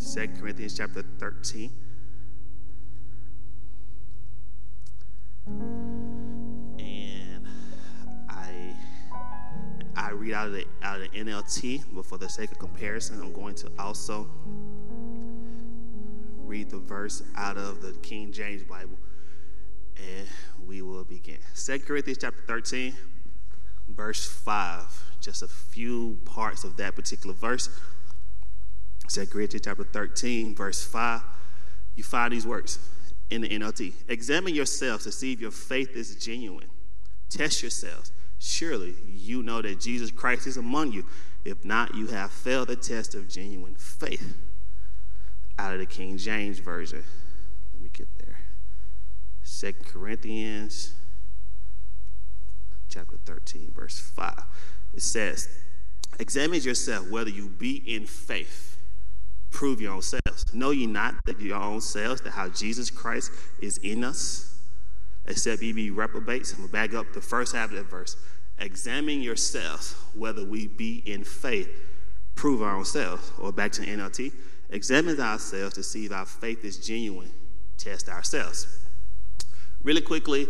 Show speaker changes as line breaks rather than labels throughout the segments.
2 Corinthians chapter 13. And I I read out of the out of the NLT, but for the sake of comparison, I'm going to also read the verse out of the King James Bible. And we will begin. 2 Corinthians chapter 13, verse 5. Just a few parts of that particular verse. 2 Corinthians chapter 13, verse 5. You find these words in the NLT. Examine yourselves to see if your faith is genuine. Test yourselves. Surely you know that Jesus Christ is among you. If not, you have failed the test of genuine faith. Out of the King James Version. Let me get there. Second Corinthians chapter 13, verse 5. It says, Examine yourself whether you be in faith prove your own selves. Know ye not that your own selves, that how Jesus Christ is in us, except ye be reprobates. I'm to back up the first half of that verse. Examine yourselves whether we be in faith, prove our own selves. Or back to the NLT, examine ourselves to see if our faith is genuine, test ourselves. Really quickly,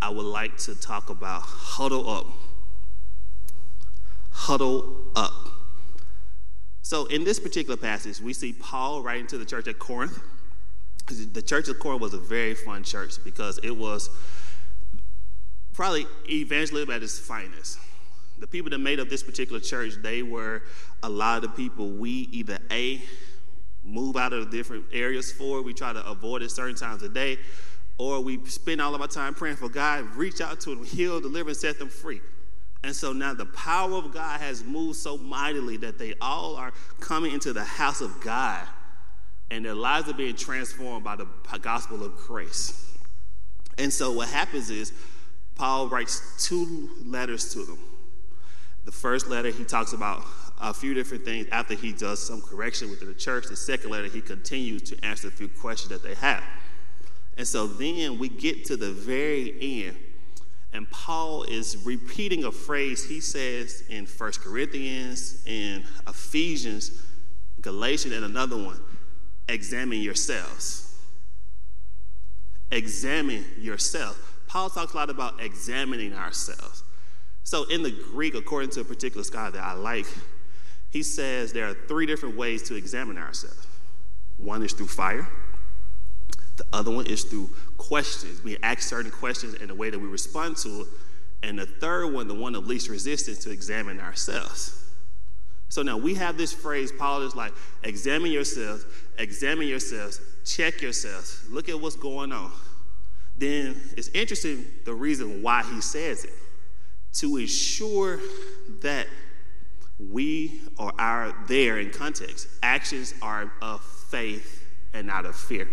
I would like to talk about huddle up. Huddle up. So, in this particular passage, we see Paul writing to the church at Corinth. The church of Corinth was a very fun church because it was probably evangelism at its finest. The people that made up this particular church, they were a lot of people we either A, move out of different areas for, we try to avoid it certain times a day, or we spend all of our time praying for God, reach out to them, heal, deliver, and set them free. And so now the power of God has moved so mightily that they all are coming into the house of God and their lives are being transformed by the gospel of grace. And so what happens is Paul writes two letters to them. The first letter, he talks about a few different things after he does some correction within the church. The second letter, he continues to answer a few questions that they have. And so then we get to the very end and Paul is repeating a phrase he says in 1 Corinthians, in Ephesians, Galatians, and another one examine yourselves. Examine yourself. Paul talks a lot about examining ourselves. So, in the Greek, according to a particular scholar that I like, he says there are three different ways to examine ourselves. One is through fire, the other one is through questions. We ask certain questions in the way that we respond to it. And the third one, the one of least resistance, to examine ourselves. So now we have this phrase, Paul is like, examine yourselves, examine yourselves, check yourselves, look at what's going on. Then it's interesting the reason why he says it to ensure that we are there in context. Actions are of faith and not of fear.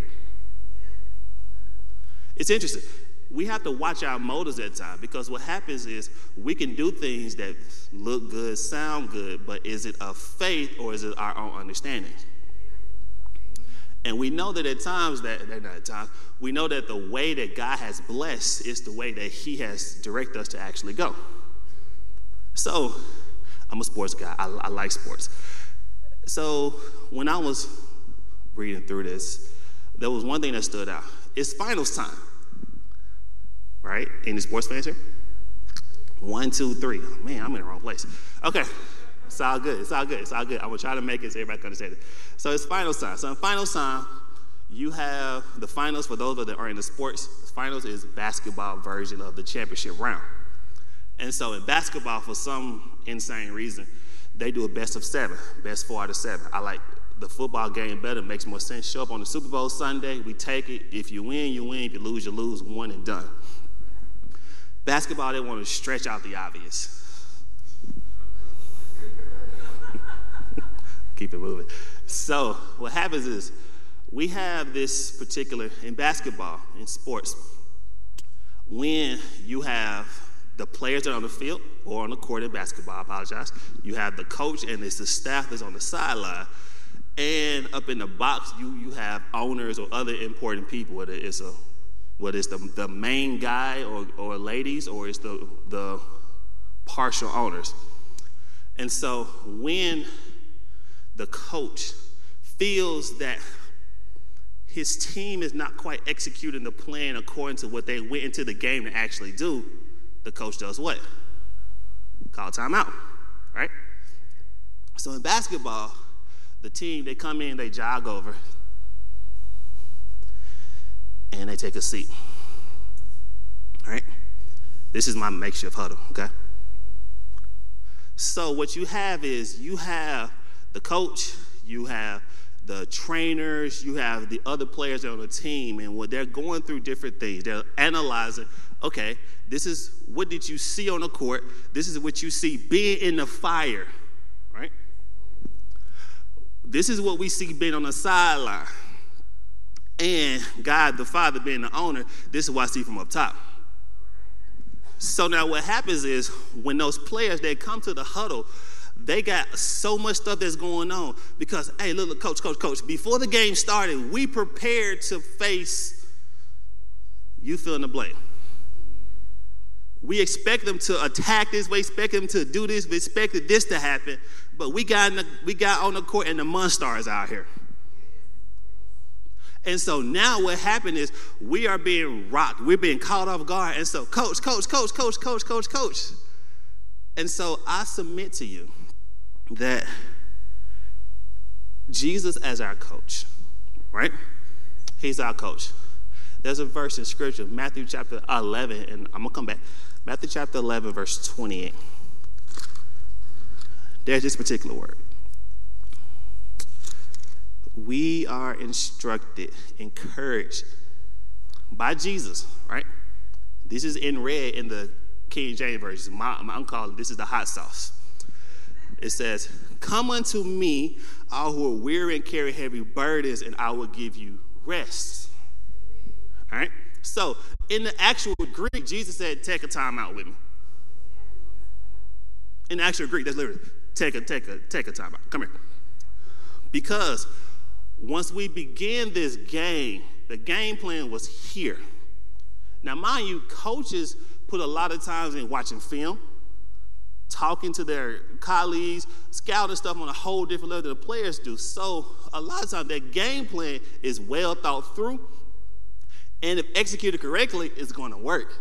It's interesting. We have to watch our motives at times because what happens is we can do things that look good, sound good, but is it of faith or is it our own understanding? And we know that at times that, not at times, we know that the way that God has blessed is the way that He has directed us to actually go. So, I'm a sports guy. I, I like sports. So, when I was reading through this, there was one thing that stood out. It's finals time right? Any sports fans here? One, two, three. Oh, man, I'm in the wrong place. Okay. It's all good. It's all good. It's all good. I'm gonna try to make it so everybody can understand it. So it's finals time. So in finals time, you have the finals for those that are in the sports. Finals is basketball version of the championship round. And so in basketball, for some insane reason, they do a best of seven, best four out of seven. I like the football game better, makes more sense. Show up on the Super Bowl Sunday, we take it. If you win, you win. If you lose, you lose. One and done. Basketball, they want to stretch out the obvious. Keep it moving. So, what happens is we have this particular in basketball, in sports, when you have the players that are on the field or on the court in basketball, I apologize. You have the coach and it's the staff that's on the sideline. And up in the box, you, you have owners or other important people, whether it's a whether it's the, the main guy or, or ladies or it's the, the partial owners. And so when the coach feels that his team is not quite executing the plan according to what they went into the game to actually do, the coach does what? Call timeout, right? So in basketball, the team, they come in, they jog over, and they take a seat. All right? This is my makeshift huddle, okay? So what you have is you have the coach, you have the trainers, you have the other players on the team, and what they're going through different things. They're analyzing, okay, this is what did you see on the court? This is what you see being in the fire, right? This is what we see being on the sideline. And God the Father being the owner, this is what I see from up top. So now what happens is when those players they come to the huddle, they got so much stuff that's going on because hey, look, look, coach, coach, coach. Before the game started, we prepared to face you fill in the blank. We expect them to attack this. We expect them to do this. We expected this to happen, but we got the, we got on the court and the Monstars out here. And so now what happened is we are being rocked. We're being caught off guard. And so, coach, coach, coach, coach, coach, coach, coach. And so I submit to you that Jesus as our coach, right? He's our coach. There's a verse in scripture, Matthew chapter 11, and I'm going to come back. Matthew chapter 11, verse 28. There's this particular word. We are instructed, encouraged by Jesus, right? This is in red in the King James Version. My, I'm calling this is the hot sauce. It says, Come unto me, all who are weary and carry heavy burdens, and I will give you rest. All right? So, in the actual Greek, Jesus said, Take a time out with me. In the actual Greek, that's literally take a take a take a time out. Come here. Because once we begin this game, the game plan was here. Now, mind you, coaches put a lot of times in watching film, talking to their colleagues, scouting stuff on a whole different level than the players do. So, a lot of times, that game plan is well thought through, and if executed correctly, it's going to work.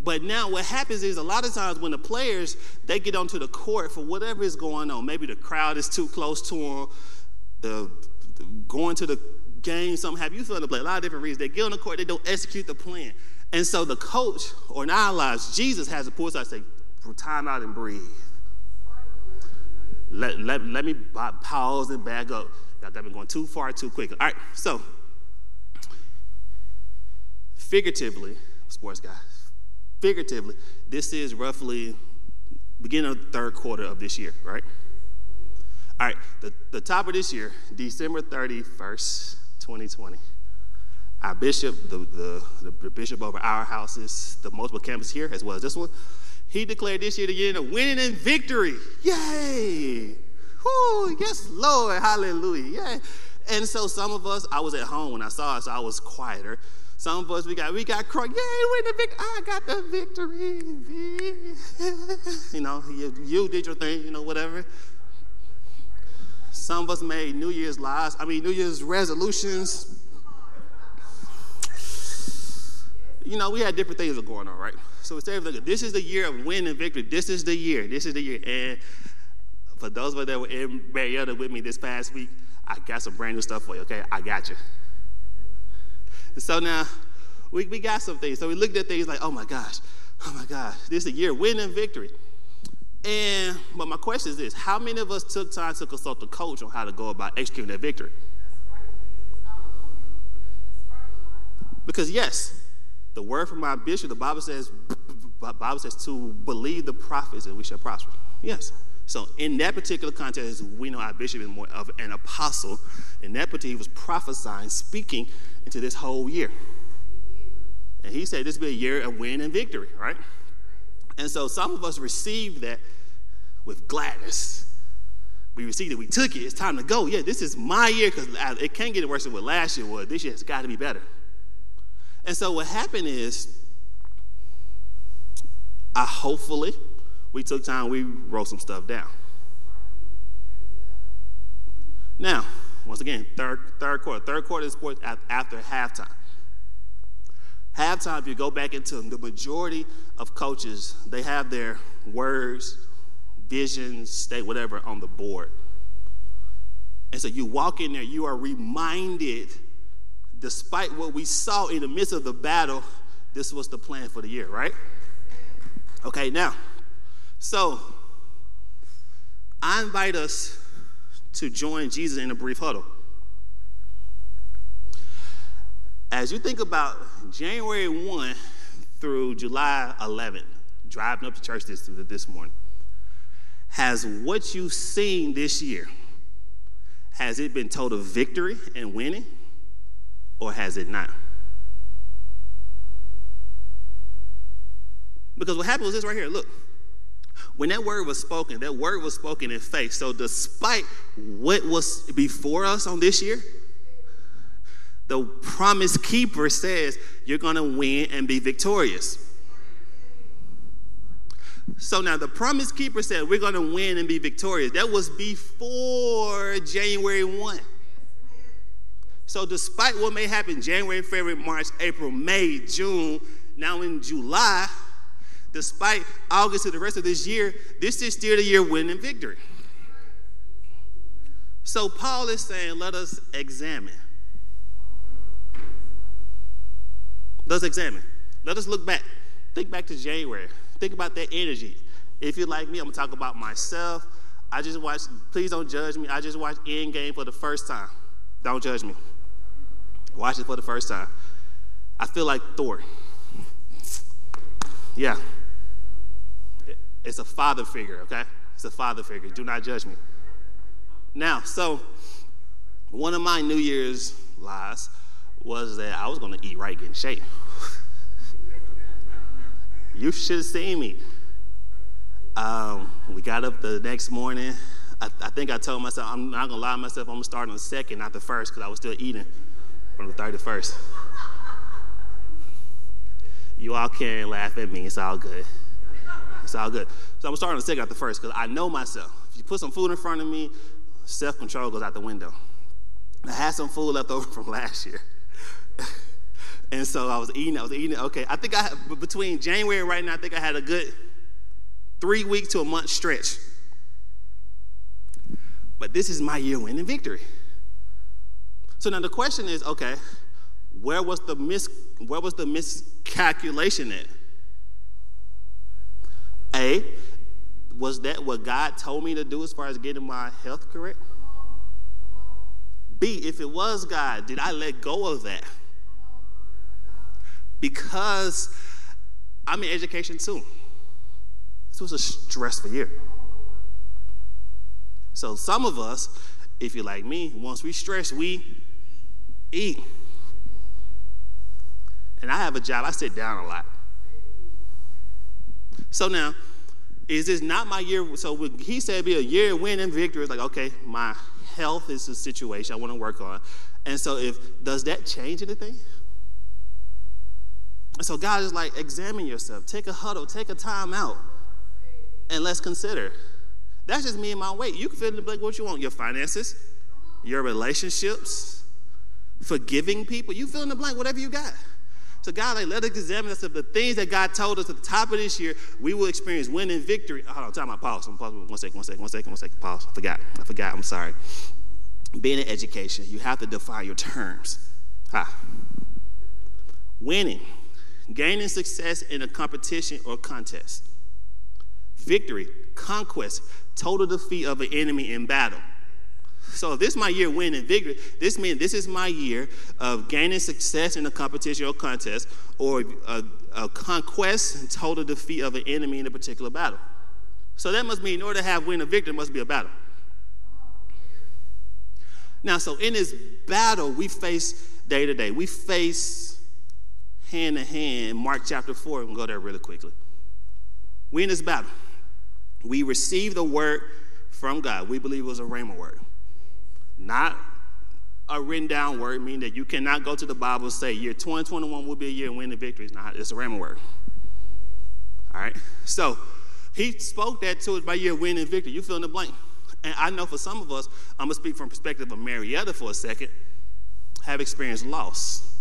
But now what happens is a lot of times when the players they get onto the court for whatever is going on, maybe the crowd is too close to them, the, the going to the game, something have you feel the play, a lot of different reasons. They get on the court, they don't execute the plan. And so the coach, or in our lives, Jesus has to pull aside and say, time out and breathe. Let, let, let me pause and back up. Y'all got me going too far too quick. All right, so figuratively, sports guy, figuratively, this is roughly beginning of the third quarter of this year, right? All right, the, the top of this year, December 31st, 2020. Our bishop, the, the, the bishop over our houses, the multiple campuses here, as well as this one, he declared this year the year of winning and victory. Yay! Whoo, yes, Lord, hallelujah. Yay. And so some of us, I was at home when I saw it, so I was quieter. Some of us, we got we got crunk. Yay, win the victory. I got the victory. you know, you, you did your thing, you know, whatever. Some of us made New Year's lives, I mean, New Year's resolutions. You know, we had different things going on, right? So we look, this is the year of win and victory. This is the year. This is the year. And for those of us that were in Marietta with me this past week, I got some brand new stuff for you, okay? I got you. So now we, we got some things. So we looked at things like, oh my gosh, oh my gosh, this is a year win and victory. And but my question is this: How many of us took time to consult the coach on how to go about executing that victory? Because yes, the word from my bishop, the Bible says, Bible says to believe the prophets and we shall prosper. Yes, So in that particular context, we know our bishop is more of an apostle. In that particular, he was prophesying, speaking into this whole year. And he said this will be a year of win and victory, right? And so some of us received that with gladness. We received it, we took it, it's time to go. Yeah, this is my year because it can't get worse than what last year was. This year has got to be better. And so what happened is, I hopefully, we took time, we wrote some stuff down. Now, once again, third, third quarter. Third quarter is sports after halftime. Halftime, if you go back into the majority of coaches, they have their words, visions, state, whatever on the board. And so you walk in there, you are reminded, despite what we saw in the midst of the battle, this was the plan for the year, right? Okay, now, so I invite us to join Jesus in a brief huddle. As you think about January 1 through July 11, driving up to church this, this morning, has what you've seen this year, has it been total victory and winning, or has it not? Because what happened was this right here. Look, when that word was spoken, that word was spoken in faith. So, despite what was before us on this year, the promise keeper says you're going to win and be victorious. So now the promise keeper said we're going to win and be victorious. That was before January 1. So despite what may happen January, February, March, April, May, June, now in July, despite August of the rest of this year, this is still the year winning victory. So Paul is saying, let us examine. Let's examine. Let us look back. Think back to January. Think about that energy. If you're like me, I'm gonna talk about myself. I just watched, please don't judge me. I just watched Endgame for the first time. Don't judge me. Watch it for the first time. I feel like Thor. Yeah. It's a father figure, okay? It's a father figure. Do not judge me. Now, so one of my New Year's lies was that I was going to eat right, get in shape. you should have seen me. Um, we got up the next morning. I, I, think I told myself, I'm not to lie to myself, I'm to start on the second, not the first, because I was still eating from the 31st. You all can laugh at me. It's all good. It's all good. So I'm starting to take out the first because I know myself. If you put some food in front of me, self control goes out the window. I had some food left over from last year. and so I was eating, I was eating. Okay, I think I between January right now, I think I had a good three weeks to a month stretch. But this is my year winning victory. So now the question is, okay, where was the mis where was the miscalculation at? A, was that what God told me to do as far as getting my health correct? B, if it was God, did I let go of that? Because I'm in education too. This was a stressful year. So some of us, if you're like me, once we stress, we eat. And I have a job, I sit down a lot. So now, is this not my year? So he said be a year of winning victory. It's like, okay, my health is a situation I want to work on. And so if does that change anything? So God is like, examine yourself, take a huddle, take a time out, and let's consider. That's just me and my weight. You can fill in the blank what you want. Your finances, your relationships, forgiving people. You fill in the blank, whatever you got. So God, like, let us examine us of the things that God told us at the top of this year, we will experience winning victory. Hold on, time out, pause. I'm pause. One second, one second, one second, one second, pause. I forgot. I forgot. I'm sorry. Being in education, you have to define your terms. Ah. Winning, gaining success in a competition or contest. Victory, conquest, total defeat of an enemy in battle. So if this is my year winning victory, this means this is my year of gaining success in a competition or contest, or a, a conquest and total defeat of an enemy in a particular battle. So that must mean in order to have win a victory, must be a battle. Now, so in this battle, we face day to day. We face hand to hand. Mark chapter 4, we'll go there really quickly. We in this battle. We receive the word from God. We believe it was a rhema word. Not a written down word, meaning that you cannot go to the Bible and say, year 2021 will be a year and win the victory. It's not, it's a rhema word. All right? So he spoke that to us by year win and victory. You fill in the blank. And I know for some of us, I'm to speak from perspective of Marietta for a second, have experienced loss.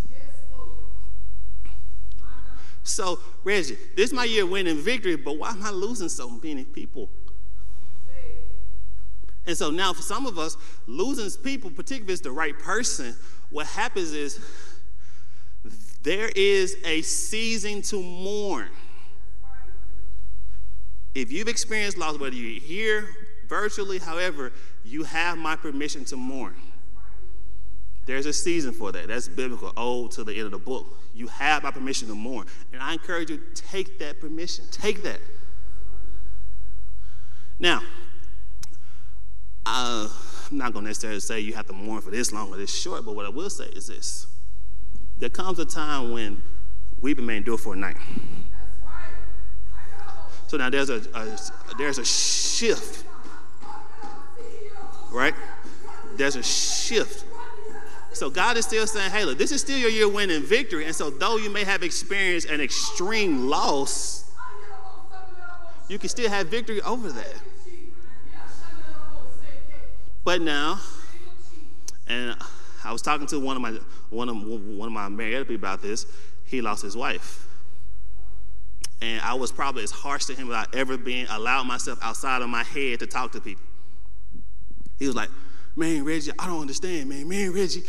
So, Reggie, this is my year winning victory, but why am I losing so many people? And so now, for some of us, losing people, particularly if it's the right person, what happens is there is a season to mourn. If you've experienced loss, whether you're here, virtually, however, you have my permission to mourn. There's a season for that. That's biblical, old to the end of the book. You have my permission to mourn. And I encourage you to take that permission. Take that. Now, uh, I'm not going to necessarily say you have to mourn for this long or this short, but what I will say is this. There comes a time when weeping may endure for a night. So now there's a, a, there's a shift, right? There's a shift. So God is still saying, hey, look, this is still your year winning victory. And so though you may have experienced an extreme loss, you can still have victory over that. But now, and I was talking to one of my one of one of my married people about this. He lost his wife, and I was probably as harsh to him I ever been. Allowed myself outside of my head to talk to people. He was like, "Man, Reggie, I don't understand, man. Man, Reggie,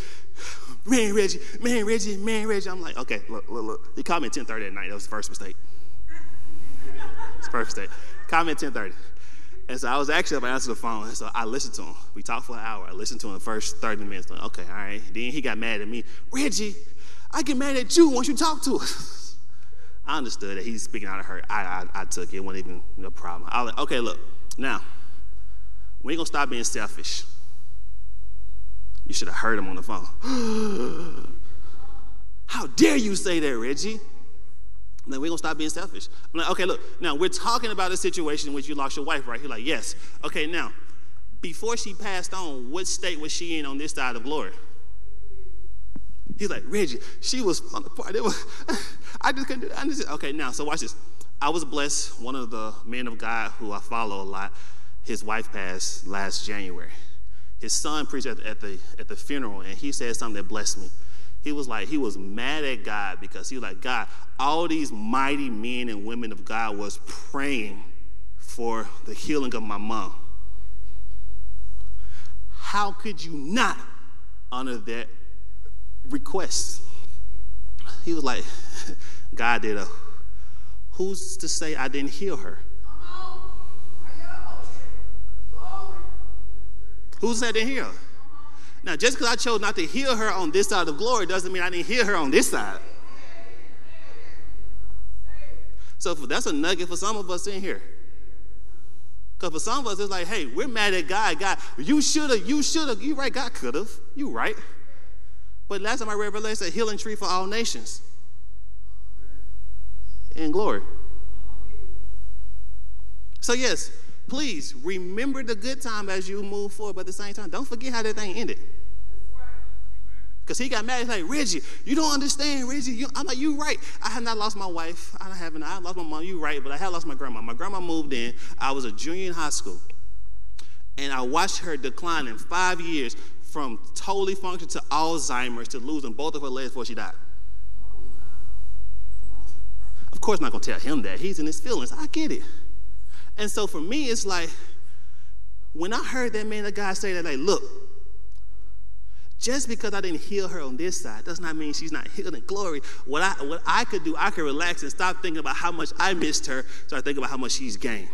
man, Reggie, man, Reggie, man, Reggie." I'm like, "Okay, look, look, look." He called me at 10:30 at night. That was the first mistake. It's first mistake. Called me at 10:30. And so I was actually up to answer the phone. And so I listened to him. We talked for an hour. I listened to him the first 30 minutes. Like, okay, all right. Then he got mad at me. Reggie, I get mad at you once you talk to us. I understood that he's speaking out of hurt. I, I, I took it. It wasn't even a problem. I was like, okay, look, now, we ain't to stop being selfish. You should have heard him on the phone. How dare you say that, Reggie? then we're gonna stop being selfish. I'm like, okay, look, now we're talking about a situation in which you lost your wife, right? He's like, yes. Okay, now, before she passed on, what state was she in on this side of glory? He's like, Reggie, she was on the part. Was, I just couldn't do that. Just, okay, now, so watch this. I was blessed. One of the men of God who I follow a lot, his wife passed last January. His son preached at, at the, at the funeral, and he said something that blessed me he was like, he was mad at God because he was like, God, all these mighty men and women of God was praying for the healing of my mom. How could you not honor that request? He was like, God did a, who's to say I didn't heal her? Who said to heal? Now, just because I chose not to heal her on this side of glory doesn't mean I didn't heal her on this side. So that's a nugget for some of us in here. Because for some of us, it's like, hey, we're mad at God. God, you should have, you should have, you right, God could have. You right. But last time I read Revelation, a healing tree for all nations. In glory. So, yes, please remember the good time as you move forward, but at the same time, don't forget how that thing ended. Because he got mad. He's like, Reggie, you don't understand, Reggie. You, I'm like, you right. I have not lost my wife. I haven't. I lost my mom. You right, but I have lost my grandma. My grandma moved in. I was a junior in high school. And I watched her decline in five years from totally functioning to Alzheimer's to losing both of her legs before she died. Of course, I'm not going to tell him that. He's in his feelings. I get it. And so for me, it's like, when I heard that man of God say that, like, look, just because I didn't heal her on this side does not mean she's not healed in glory. What I, what I could do, I could relax and stop thinking about how much I missed her, start thinking about how much she's gained.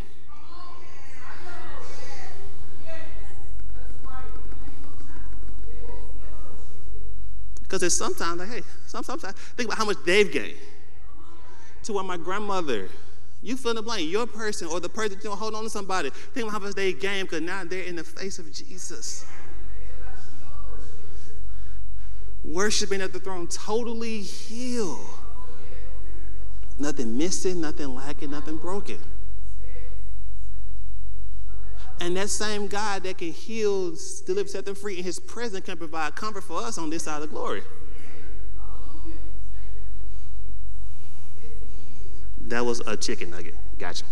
Because it's sometimes like, hey, sometimes I think about how much they've gained. To where my grandmother You fill in the blank. Your person or the person that you know, hold on to somebody. Think about how much they gain because now they're in the face of Jesus. Worshiping at the throne, totally healed. Nothing missing, nothing lacking, nothing broken. And that same God that can heal, deliver, set them free in his presence can provide comfort for us on this side of glory. That was a chicken nugget. Gotcha.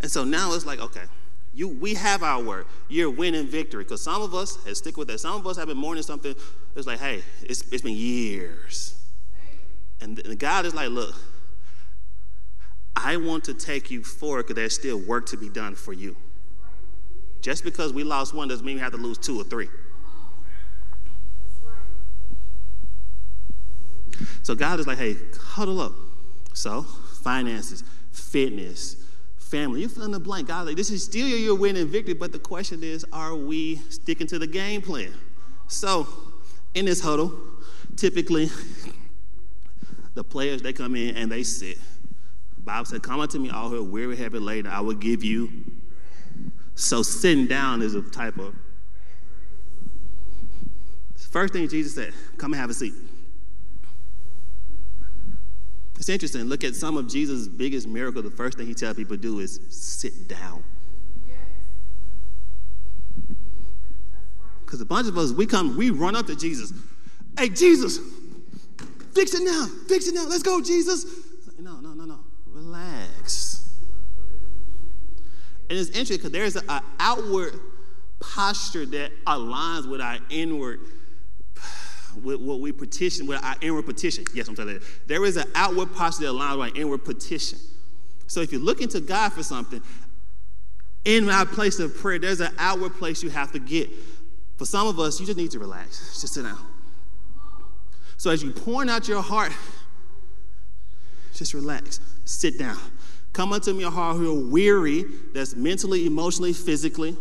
And so now it's like, okay, you we have our word. You're winning victory. Because some of us, and stick with that, some of us have been mourning something. It's like, hey, it's, it's been years. And, and God is like, look, I want to take you forward because there's still work to be done for you. Just because we lost one doesn't mean we have to lose two or three. So God is like, hey, huddle up. So, finances, fitness, family, you fill in the blank. God like, this is still your year winning victory, but the question is, are we sticking to the game plan? So, in this huddle, typically, the players, they come in and they sit. Bob said, Come unto me, all who are weary, heavy laden, I will give you. So sitting down is a type of. First thing Jesus said, Come and have a seat. It's interesting. Look at some of Jesus' biggest miracles. The first thing he tells people to do is sit down. Because a bunch of us, we come, we run up to Jesus. Hey, Jesus, fix it now, fix it now. Let's go, Jesus. No, no, no, no. Relax. And it's interesting because there's an outward posture that aligns with our inward with what we petition, with our inward petition. Yes, I'm telling you. There is an outward posture that aligns with our inward petition. So if you're looking to God for something, in my place of prayer, there's an outward place you have to get. For some of us, you just need to relax. Just sit down. So as you pouring out your heart, just relax. Sit down. Come unto me, a heart who are weary, that's mentally, emotionally, physically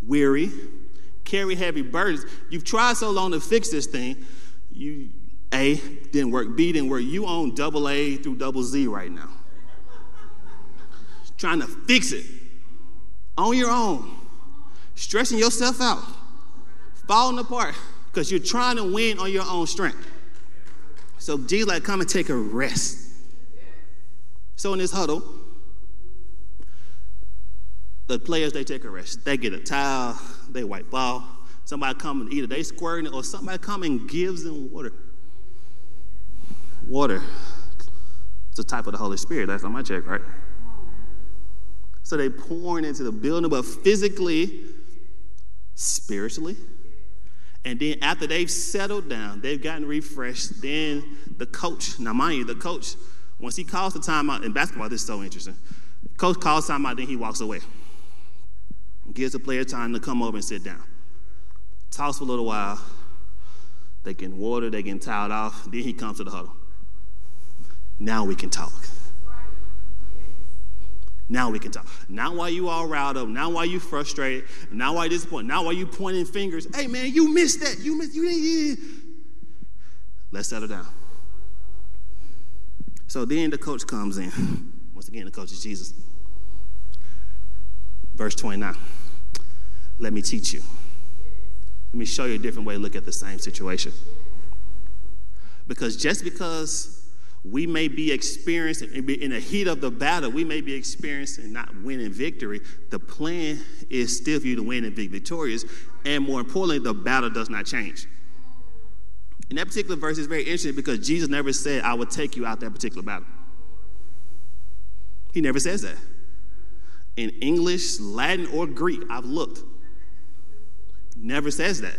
weary carry heavy burdens. You've tried so long to fix this thing. You A didn't work, B didn't work. You own double A through double Z right now. Trying to fix it on your own, stressing yourself out, falling apart because you're trying to win on your own strength. So Jesus like, come and take a rest. So in this huddle, the players they take a rest. They get a towel, they wipe off. Somebody come and either they squirting it or somebody come and gives them water. Water. It's a type of the Holy Spirit. That's on my check, right? So they pouring into the building, but physically, spiritually. And then after they've settled down, they've gotten refreshed, then the coach, now mind you, the coach, once he calls the timeout, in basketball, this is so interesting. Coach calls timeout, then he walks away gives the player time to come over and sit down. Talks for a little while. They get water, they get towed off. Then he comes to the huddle. Now we can talk. Now we can talk. Now why you all riled up. Now why you frustrated. Now why disappointed. Now why you pointing fingers. Hey man, you missed that. You missed. You didn't. Let's settle down. So then the coach comes in. Once again, the coach is Jesus. Verse 29. Let me teach you. Let me show you a different way to look at the same situation. Because just because we may be experiencing, in the heat of the battle, we may be experiencing not winning victory, the plan is still for you to win and be victorious. And more importantly, the battle does not change. In that particular verse, it's very interesting because Jesus never said, I will take you out that particular battle. He never says that. In English, Latin, or Greek, I've looked never says that.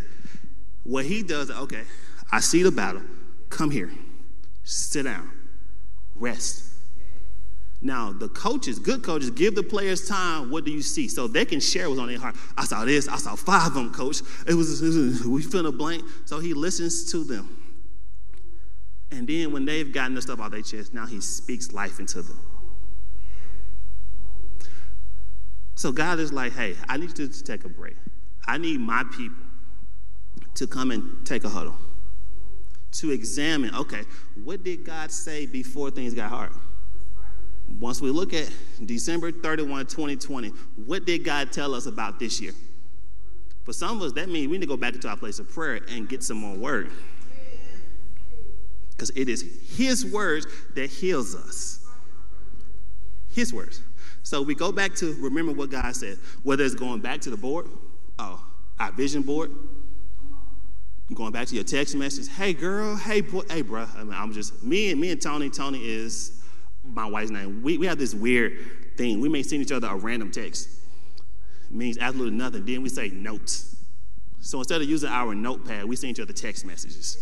What he does, okay, I see the battle. Come here, sit down, rest. Now, the coaches, good coaches, give the players time. What do you see? So they can share what's on their heart. I saw this. I saw five of them, coach. It was, we fill a blank. So he listens to them. And then when they've gotten the stuff out their chest, now he speaks life into them. So God is like, hey, I need you to take a break. I need my people to come and take a huddle. to examine okay, what did God say before things got hard? Once we look at December 31, 2020, what did God tell us about this year? For some of us, that means we need to go back into our place of prayer and get some more word. Because it is His words that heals us. His words. So we go back to remember what God said, whether it's going back to the board, oh, our vision board, going back to your text message, hey girl, hey boy, hey bro. I mean, I'm just me and me and Tony. Tony is my wife's name. We, we have this weird thing. We may send each other a random text. Means absolutely nothing. Then we say notes. So instead of using our notepad, we send each other text messages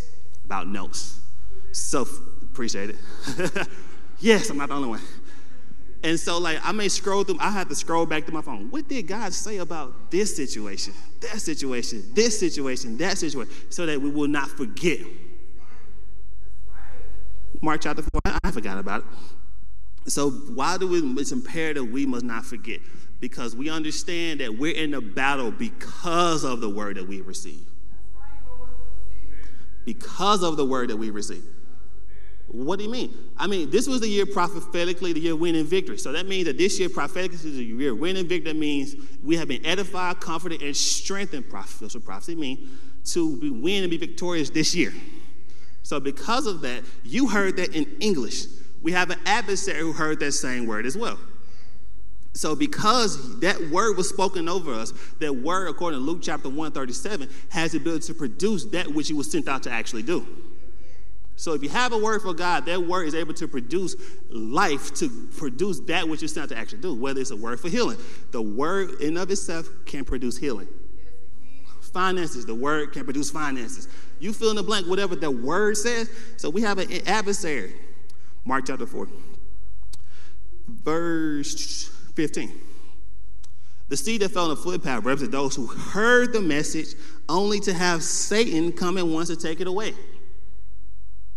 about notes. So appreciate it. yes, I'm not the only one. And so, like, I may scroll through, I have to scroll back to my phone. What did God say about this situation, that situation, this situation, that situation, so that we will not forget? Mark chapter 4, I forgot about it. So, why do we, it's imperative we must not forget? Because we understand that we're in a battle because of the word that we receive. Because of the word that we receive. What do you mean? I mean, this was the year prophetically, the year winning victory. So that means that this year prophetically is the year winning victory. That means we have been edified, comforted, and strengthened. That's what prophecy means to be win and be victorious this year. So because of that, you heard that in English. We have an adversary who heard that same word as well. So, because that word was spoken over us, that word, according to Luke chapter 137, has the ability to produce that which he was sent out to actually do. So if you have a word for God, that word is able to produce life, to produce that which it's sent to actually do, whether it's a word for healing. The word in of itself can produce healing. Finances, the word can produce finances. You fill in the blank, whatever the word says. So we have an adversary. Mark chapter 4, verse 15. The seed that fell on the footpath represents those who heard the message only to have Satan come and wants to take it away.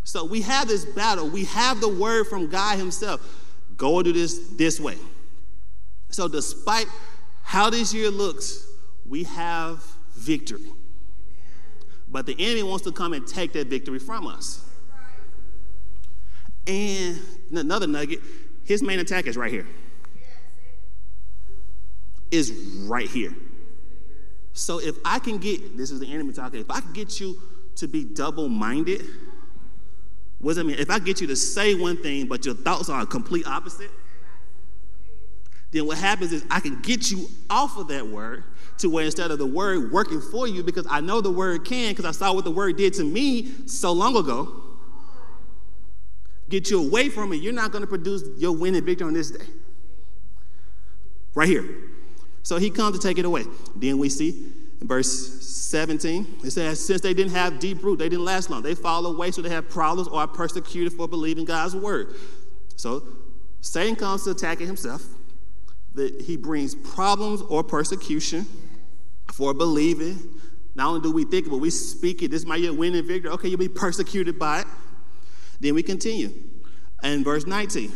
So we have this battle. We have the word from God Himself. Go do this this way. So, despite how this year looks, we have victory. But the enemy wants to come and take that victory from us. And another nugget his main attack is right here. Is right here. So if I can get, this is the enemy talking, if I can get you to be double minded, what does that mean? If I get you to say one thing, but your thoughts are a complete opposite, then what happens is I can get you off of that word to where instead of the word working for you, because I know the word can, because I saw what the word did to me so long ago, get you away from it, you're not going to produce your winning victory on this day. Right here. So he comes to take it away. Then we see verse 17, it says, Since they didn't have deep root, they didn't last long. They fall away, so they have problems or are persecuted for believing God's word. So Satan comes to attack it himself. That he brings problems or persecution for believing. Not only do we think it, but we speak it. This might be a winning victory. Okay, you'll be persecuted by it. Then we continue. And verse 19.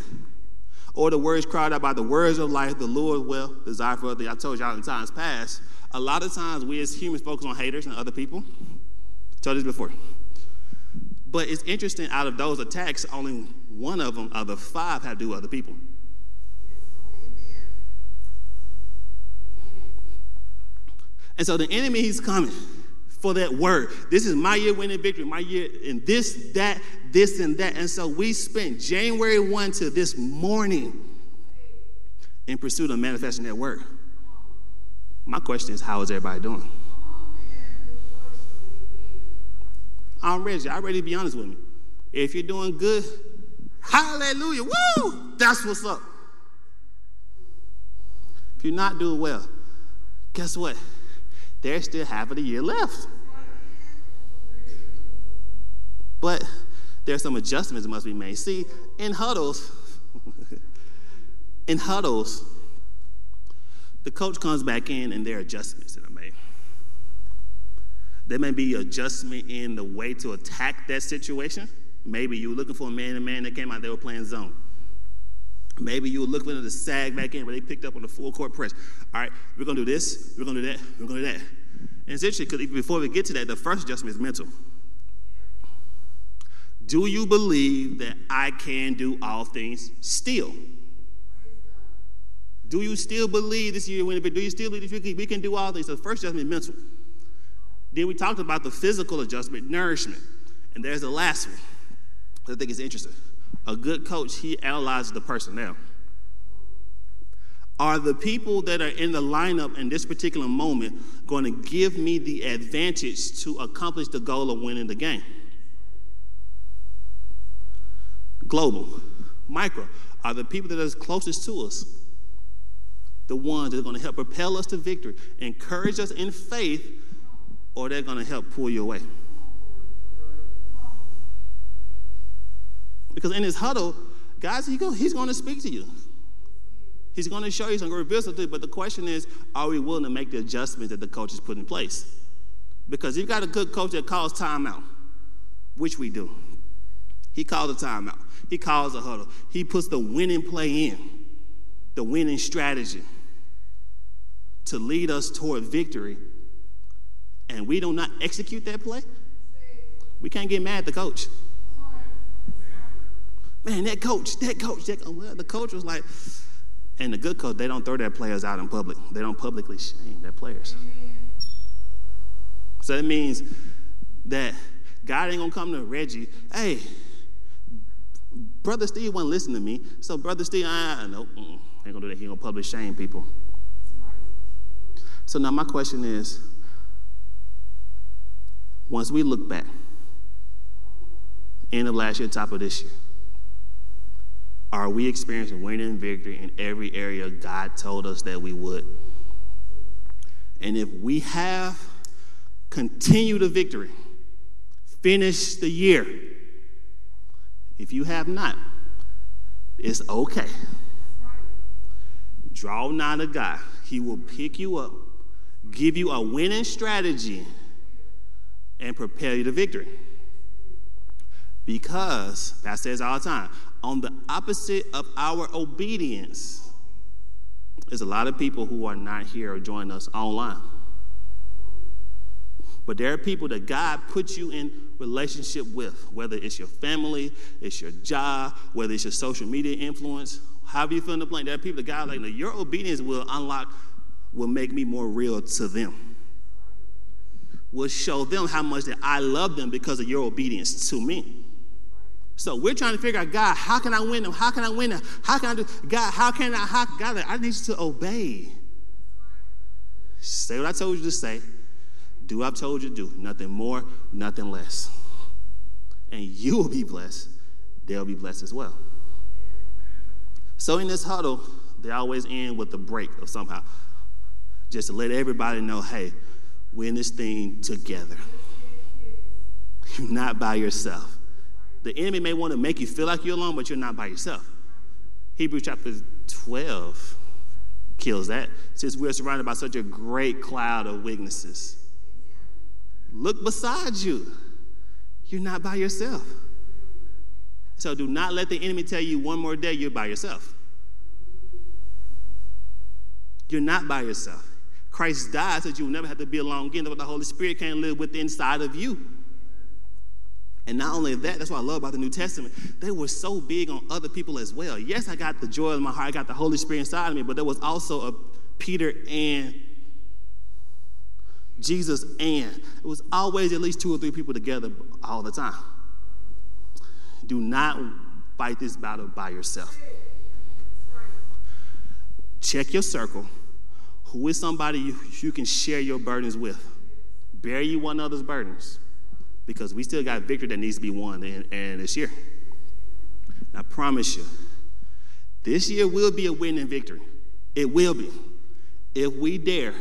Or the words cried out by the words of life, the Lord will desire for thee. I told y'all in times past a lot of times we as humans focus on haters and other people. I told this before. But it's interesting, out of those attacks, only one of them, of the five, have to do with other people. And so the enemy, he's coming for that word. This is my year winning victory, my year in this, that, this, and that. And so we spent January 1 to this morning in pursuit of manifesting that word. My question is, how is everybody doing? I'm ready. I'm ready to be honest with me. If you're doing good, hallelujah, woo! That's what's up. If you're not doing well, guess what? There's still half of the year left. But there's some adjustments that must be made. See, in huddles, in huddles, the coach comes back in and there are adjustments that are made. There may be adjustment in the way to attack that situation. Maybe you were looking for a man and man that came out, they were playing zone. Maybe you were looking for the sag back in, but they picked up on the full court press. All right, we're gonna do this, we're gonna do that, we're gonna do that. And it's interesting because before we get to that, the first adjustment is mental. Do you believe that I can do all things still? Do you still believe this year, do you still believe we can do all things? So the first adjustment mental. Then we talked about the physical adjustment, nourishment. And there's the last one. I think it's interesting. A good coach, he analyzes the personnel. Are the people that are in the lineup in this particular moment going to give me the advantage to accomplish the goal of winning the game? Global, micro, are the people that are closest to us the ones that are going to help propel us to victory, encourage us in faith, or they're going to help pull you away? Because in his huddle, guys, he go, he's going to speak to you. He's going to show you, he's going to reveal something. But the question is, are we willing to make the adjustments that the coach has put in place? Because you've got a good coach that calls timeout, which we do. He calls a timeout. He calls a huddle. He puts the winning play in, the winning strategy to lead us toward victory. And we do not execute that play, we can't get mad at the coach. Man, that coach, that coach, that, well, the coach was like, and the good coach, they don't throw their players out in public. They don't publicly shame their players. So that means that God ain't gonna come to Reggie, hey, Brother Steve won't listen to me. So Brother Steve, I know, mm, ain't gonna do that. He gonna publish shame people. So now my question is, once we look back, end of last year, top of this year, are we experiencing winning victory in every area God told us that we would? And if we have, continue the victory, finish the year. If you have not, it's okay. Draw nigh to God. He will pick you up, give you a winning strategy, and prepare you to victory. Because, Pastor says all the time, on the opposite of our obedience, there's a lot of people who are not here or join us online. But there are people that God puts you in relationship with, whether it's your family, it's your job, whether it's your social media influence, however you fill in the blank. There are people that God like, your obedience will unlock, will make me more real to them. Will show them how much that I love them because of your obedience to me. So we're trying to figure out, God, how can I win them? How can I win them? How can I do? God, how can I? How, God, I need you to obey. Say what I told you to say. Do what I've told you to do. Nothing more, nothing less. And you will be blessed. They'll be blessed as well. So in this huddle, they always end with a break of somehow, just to let everybody know, hey, we're in this thing together. You're not by yourself. The enemy may want to make you feel like you're alone, but you're not by yourself. Hebrews chapter 12 kills that. Since we're surrounded by such a great cloud of witnesses. Look beside you. You're not by yourself. So do not let the enemy tell you one more day you're by yourself. You're not by yourself. Christ died so that you will never have to be alone again, but the Holy Spirit can't live within inside of you. And not only that, that's what I love about the New Testament. They were so big on other people as well. Yes, I got the joy in my heart, I got the Holy Spirit inside of me, but there was also a Peter and Jesus and. It was always at least two or three people together all the time. Do not fight this battle by yourself. Check your circle. Who is somebody you, you can share your burdens with? Bear you one another's burdens because we still got victory that needs to be won in this year. I promise you, this year will be a winning victory. It will be. If we dare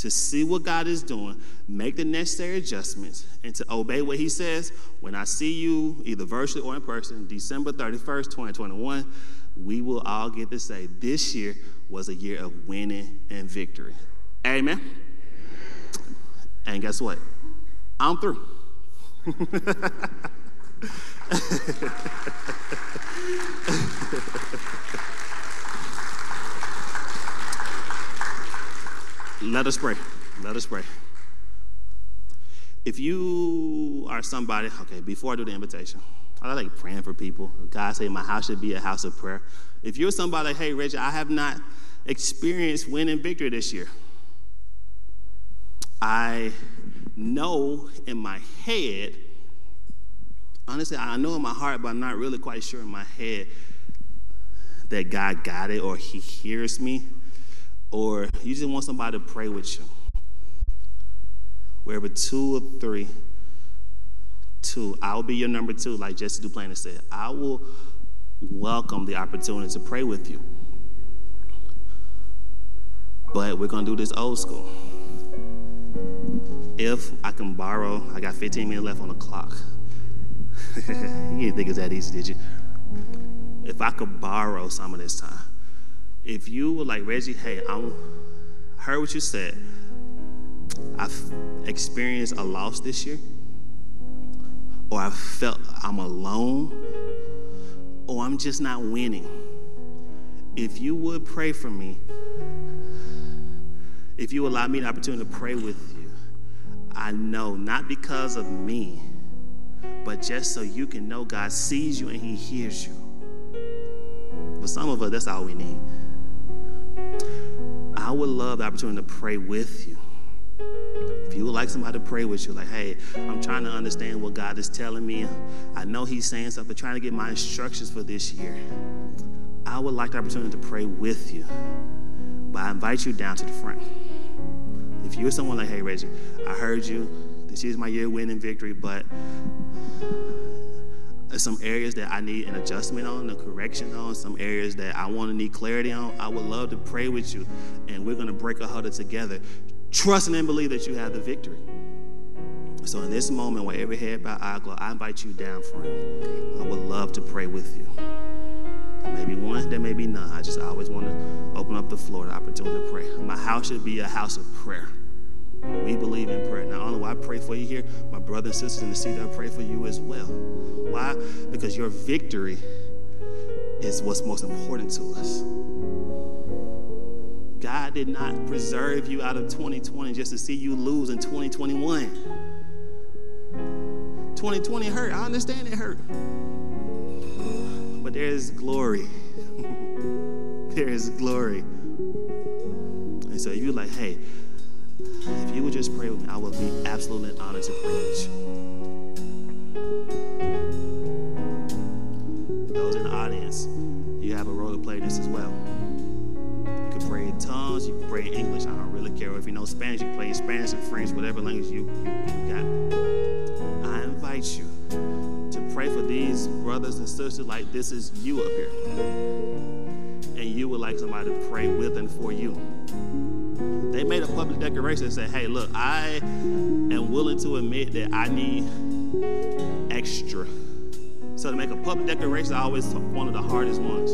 to see what God is doing, make the necessary adjustments, and to obey what He says, when I see you, either virtually or in person, December 31st, 2021, we will all get to say this year was a year of winning and victory. Amen. And guess what? I'm through. Let us pray. Let us pray. If you are somebody, okay, before I do the invitation, I like praying for people. God say my house should be a house of prayer. If you're somebody hey, Reggie, I have not experienced winning victory this year. I know in my head, honestly, I know in my heart, but I'm not really quite sure in my head that God got it or He hears me, or you just want somebody to pray with you. Wherever two or three, two, I'll be your number two, like Jesse Duplantis said. I will welcome the opportunity to pray with you. But we're going to do this old school. If I can borrow, I got 15 minutes left on the clock. you didn't think it's that easy, did you? If I could borrow some of this time, if you were like Reggie, hey, I'm heard what you said. I've experienced a loss this year, or I felt I'm alone, or I'm just not winning. If you would pray for me, if you allow me the opportunity to pray with you, I know not because of me, but just so you can know God sees you and He hears you. But some of us, that's all we need. I would love the opportunity to pray with you. If you would like somebody to pray with you, like, hey, I'm trying to understand what God is telling me. I know He's saying something, trying to get my instructions for this year. I would like the opportunity to pray with you. But I invite you down to the front. If you're someone like, hey, Reggie, I heard you. This is my year winning victory, but some areas that I need an adjustment on, a correction on, some areas that I want to need clarity on. I would love to pray with you, and we're going to break a huddle together, trusting and believe that you have the victory. So in this moment, where every head bow, eye glow, I invite you down front. I would love to pray with you. There may be one, there may be none. I just always want to open up the floor, the opportunity to pray. My house should be a house of prayer. We believe in prayer. Not only I pray for you here, my brothers and sisters in the seat, I pray for you as well. Why? Because your victory is what's most important to us. God did not preserve you out of 2020 just to see you lose in 2021. 2020 hurt. I understand it hurt. But there is glory. there is glory. And so you're like, hey, if you would just pray with me, I would be absolutely honored to pray with you. Those in the audience, you have a role to play in this as well. You can pray in tongues, you can pray in English. I don't really care if you know Spanish, you can play in Spanish and French, whatever language you, you, you got. I invite you to pray for these brothers and sisters like this is you up here. And you would like somebody to pray with and for you they made a public declaration and said, hey, look, I am willing to admit that I need extra. So to make a public declaration is always one of the hardest ones.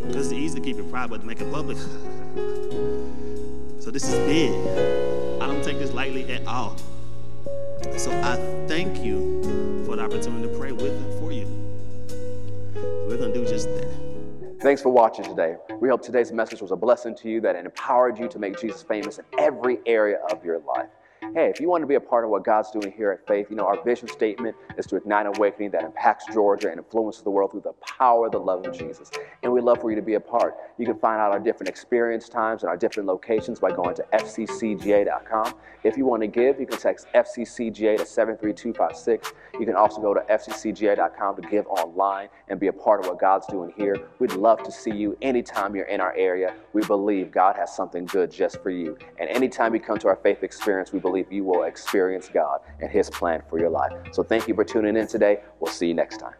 Because it's easy to keep it private, but to make it public. so this is big. I don't take this lightly at all. So I thank you for the opportunity to pray with
Thanks for watching today. We hope today's message was a blessing to you that it empowered you to make Jesus famous in every area of your life. Hey, if you want to be a part of what God's doing here at Faith, you know, our vision statement is to ignite awakening that impacts Georgia and influences the world through the power of the love of Jesus. And we'd love for you to be a part. You can find out our different experience times and our different locations by going to fccga.com. If you want to give, you can text FCCGA to 73256. You can also go to fccga.com to give online and be a part of what God's doing here. We'd love to see you anytime you're in our area. We believe God has something good just for you. And anytime you come to our faith experience, we believe you will experience God and His plan for your life. So thank you for tuning in today. We'll see you next time.